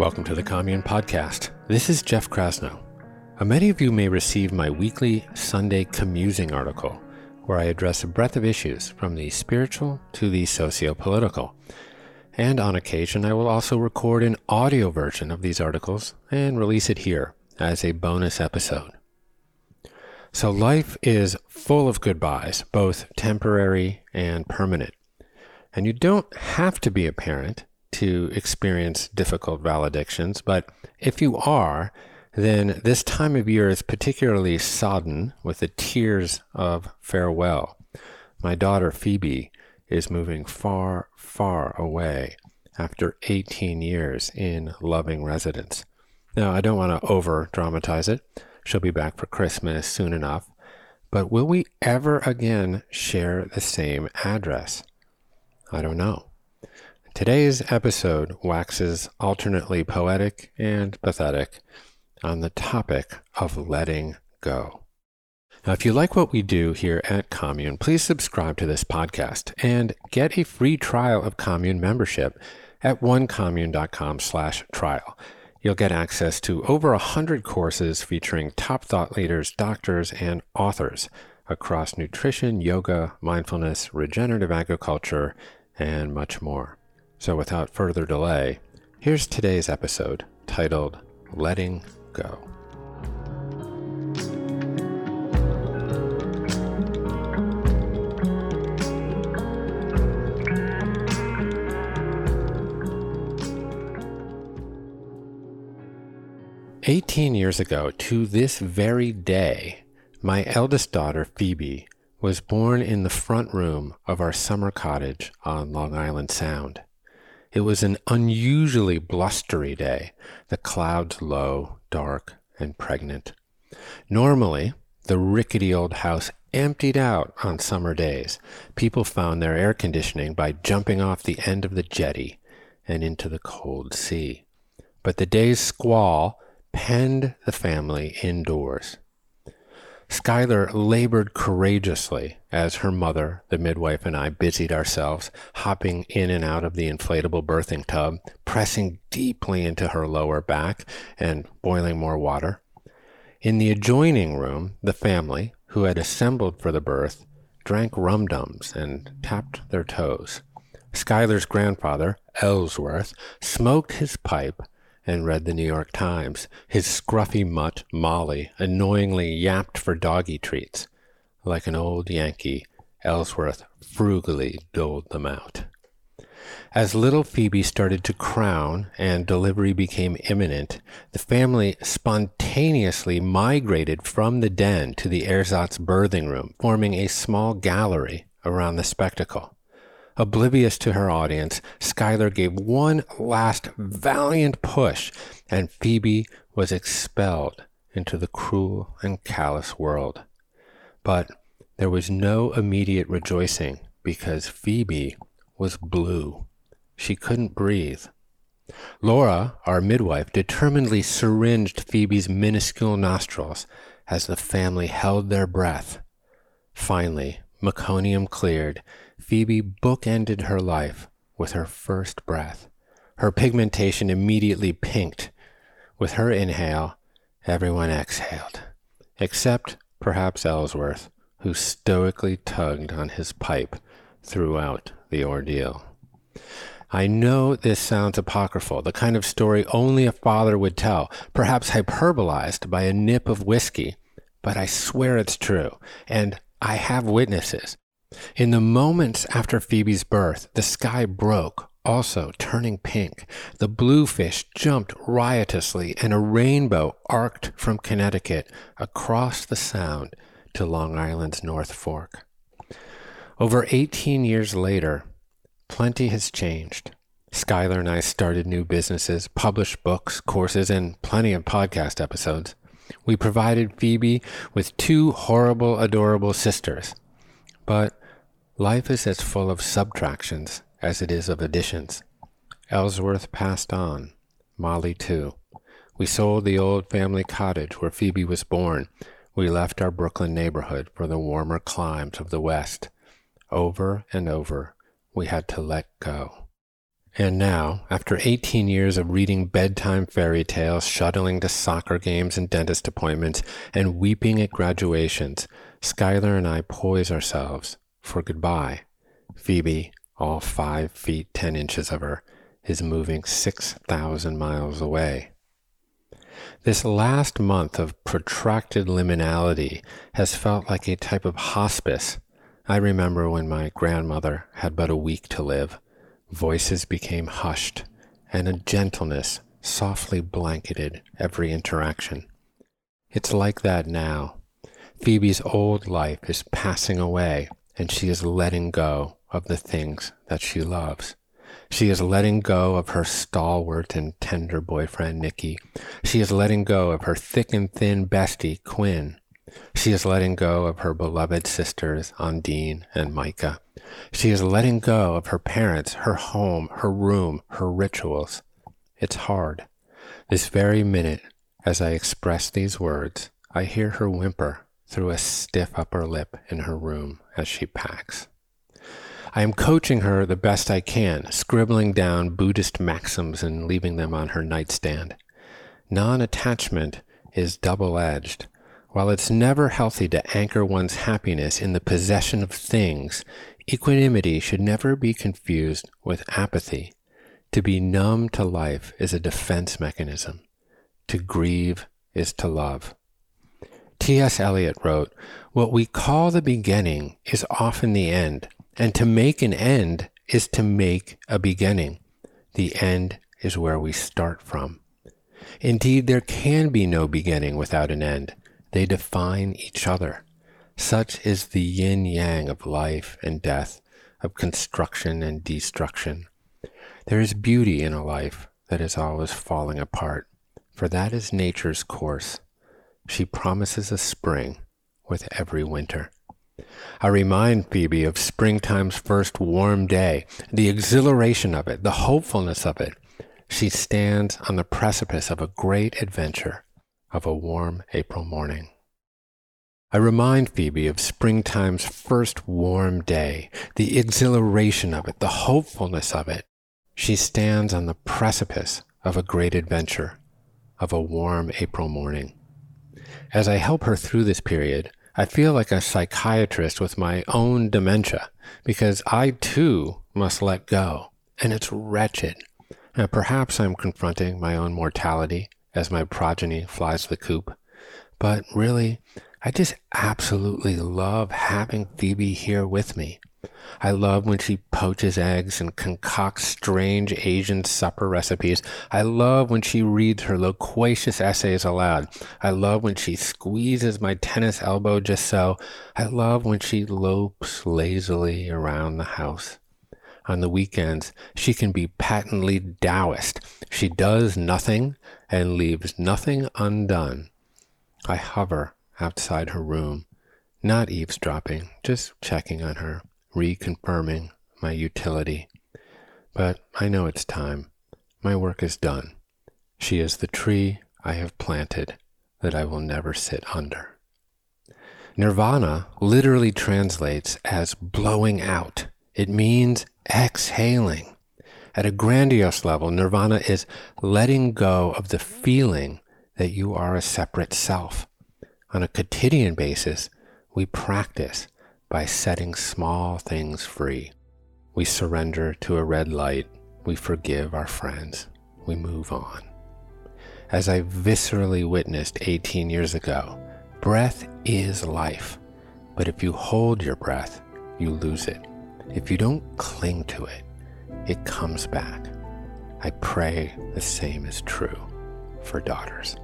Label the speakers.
Speaker 1: Welcome to the Commune Podcast. This is Jeff Krasno. Uh, many of you may receive my weekly Sunday commusing article, where I address a breadth of issues from the spiritual to the socio political. And on occasion, I will also record an audio version of these articles and release it here as a bonus episode. So, life is full of goodbyes, both temporary and permanent. And you don't have to be a parent to experience difficult valedictions, but if you are, then this time of year is particularly sodden with the tears of farewell. My daughter Phoebe is moving far, far away after 18 years in loving residence. Now, I don't want to over dramatize it. She'll be back for Christmas soon enough. But will we ever again share the same address? I don't know. Today's episode waxes alternately poetic and pathetic on the topic of letting go. Now, if you like what we do here at Commune, please subscribe to this podcast and get a free trial of Commune membership at onecommune.com slash trial. You'll get access to over a hundred courses featuring top thought leaders, doctors, and authors across nutrition, yoga, mindfulness, regenerative agriculture, and much more. So, without further delay, here's today's episode titled Letting Go. Eighteen years ago, to this very day, my eldest daughter, Phoebe, was born in the front room of our summer cottage on Long Island Sound. It was an unusually blustery day, the clouds low, dark, and pregnant. Normally, the rickety old house emptied out on summer days. People found their air conditioning by jumping off the end of the jetty and into the cold sea. But the day's squall penned the family indoors. Schuyler labored courageously as her mother, the midwife, and I busied ourselves, hopping in and out of the inflatable birthing tub, pressing deeply into her lower back and boiling more water. In the adjoining room, the family, who had assembled for the birth, drank rum dums and tapped their toes. Schuyler's grandfather, Ellsworth, smoked his pipe and read the New York Times. His scruffy mutt, Molly, annoyingly yapped for doggy treats. Like an old Yankee, Ellsworth frugally doled them out. As little Phoebe started to crown and delivery became imminent, the family spontaneously migrated from the den to the ersatz birthing room, forming a small gallery around the spectacle. Oblivious to her audience, Schuyler gave one last valiant push, and Phoebe was expelled into the cruel and callous world. But there was no immediate rejoicing because Phoebe was blue. She couldn't breathe. Laura, our midwife, determinedly syringed Phoebe's minuscule nostrils as the family held their breath. Finally, meconium cleared, Phoebe bookended her life with her first breath. Her pigmentation immediately pinked. With her inhale, everyone exhaled, except perhaps Ellsworth, who stoically tugged on his pipe throughout the ordeal. I know this sounds apocryphal, the kind of story only a father would tell, perhaps hyperbolized by a nip of whiskey, but I swear it's true, and I have witnesses. In the moments after Phoebe's birth, the sky broke, also turning pink. The bluefish jumped riotously, and a rainbow arced from Connecticut across the Sound to Long Island's North Fork. Over 18 years later, plenty has changed. Schuyler and I started new businesses, published books, courses, and plenty of podcast episodes. We provided Phoebe with two horrible, adorable sisters. But Life is as full of subtractions as it is of additions. Ellsworth passed on, Molly too. We sold the old family cottage where Phoebe was born. We left our Brooklyn neighborhood for the warmer climes of the West. Over and over, we had to let go. And now, after 18 years of reading bedtime fairy tales, shuttling to soccer games and dentist appointments, and weeping at graduations, Schuyler and I poise ourselves for goodbye. Phoebe, all five feet ten inches of her, is moving 6,000 miles away. This last month of protracted liminality has felt like a type of hospice. I remember when my grandmother had but a week to live. Voices became hushed, and a gentleness softly blanketed every interaction. It's like that now. Phoebe's old life is passing away, and she is letting go of the things that she loves. She is letting go of her stalwart and tender boyfriend, Nicky. She is letting go of her thick and thin bestie, Quinn. She is letting go of her beloved sisters, Undine and Micah. She is letting go of her parents, her home, her room, her rituals. It's hard. This very minute, as I express these words, I hear her whimper through a stiff upper lip in her room as she packs. I am coaching her the best I can, scribbling down Buddhist maxims and leaving them on her nightstand. Non attachment is double edged. While it's never healthy to anchor one's happiness in the possession of things, equanimity should never be confused with apathy. To be numb to life is a defense mechanism. To grieve is to love. T.S. Eliot wrote, What we call the beginning is often the end. And to make an end is to make a beginning. The end is where we start from. Indeed, there can be no beginning without an end. They define each other. Such is the yin yang of life and death, of construction and destruction. There is beauty in a life that is always falling apart, for that is nature's course. She promises a spring with every winter. I remind Phoebe of springtime's first warm day, the exhilaration of it, the hopefulness of it. She stands on the precipice of a great adventure of a warm April morning. I remind Phoebe of springtime's first warm day, the exhilaration of it, the hopefulness of it. She stands on the precipice of a great adventure of a warm April morning. As I help her through this period, I feel like a psychiatrist with my own dementia because I too must let go, and it's wretched. Now, perhaps I'm confronting my own mortality as my progeny flies the coop, but really, I just absolutely love having Phoebe here with me. I love when she poaches eggs and concocts strange Asian supper recipes. I love when she reads her loquacious essays aloud. I love when she squeezes my tennis elbow just so. I love when she lopes lazily around the house. On the weekends, she can be patently Taoist. She does nothing and leaves nothing undone. I hover outside her room, not eavesdropping, just checking on her reconfirming my utility. But I know it's time. My work is done. She is the tree I have planted that I will never sit under. Nirvana literally translates as blowing out. It means exhaling. At a grandiose level, nirvana is letting go of the feeling that you are a separate self. On a quotidian basis, we practice by setting small things free. We surrender to a red light. We forgive our friends. We move on. As I viscerally witnessed 18 years ago, breath is life. But if you hold your breath, you lose it. If you don't cling to it, it comes back. I pray the same is true for daughters.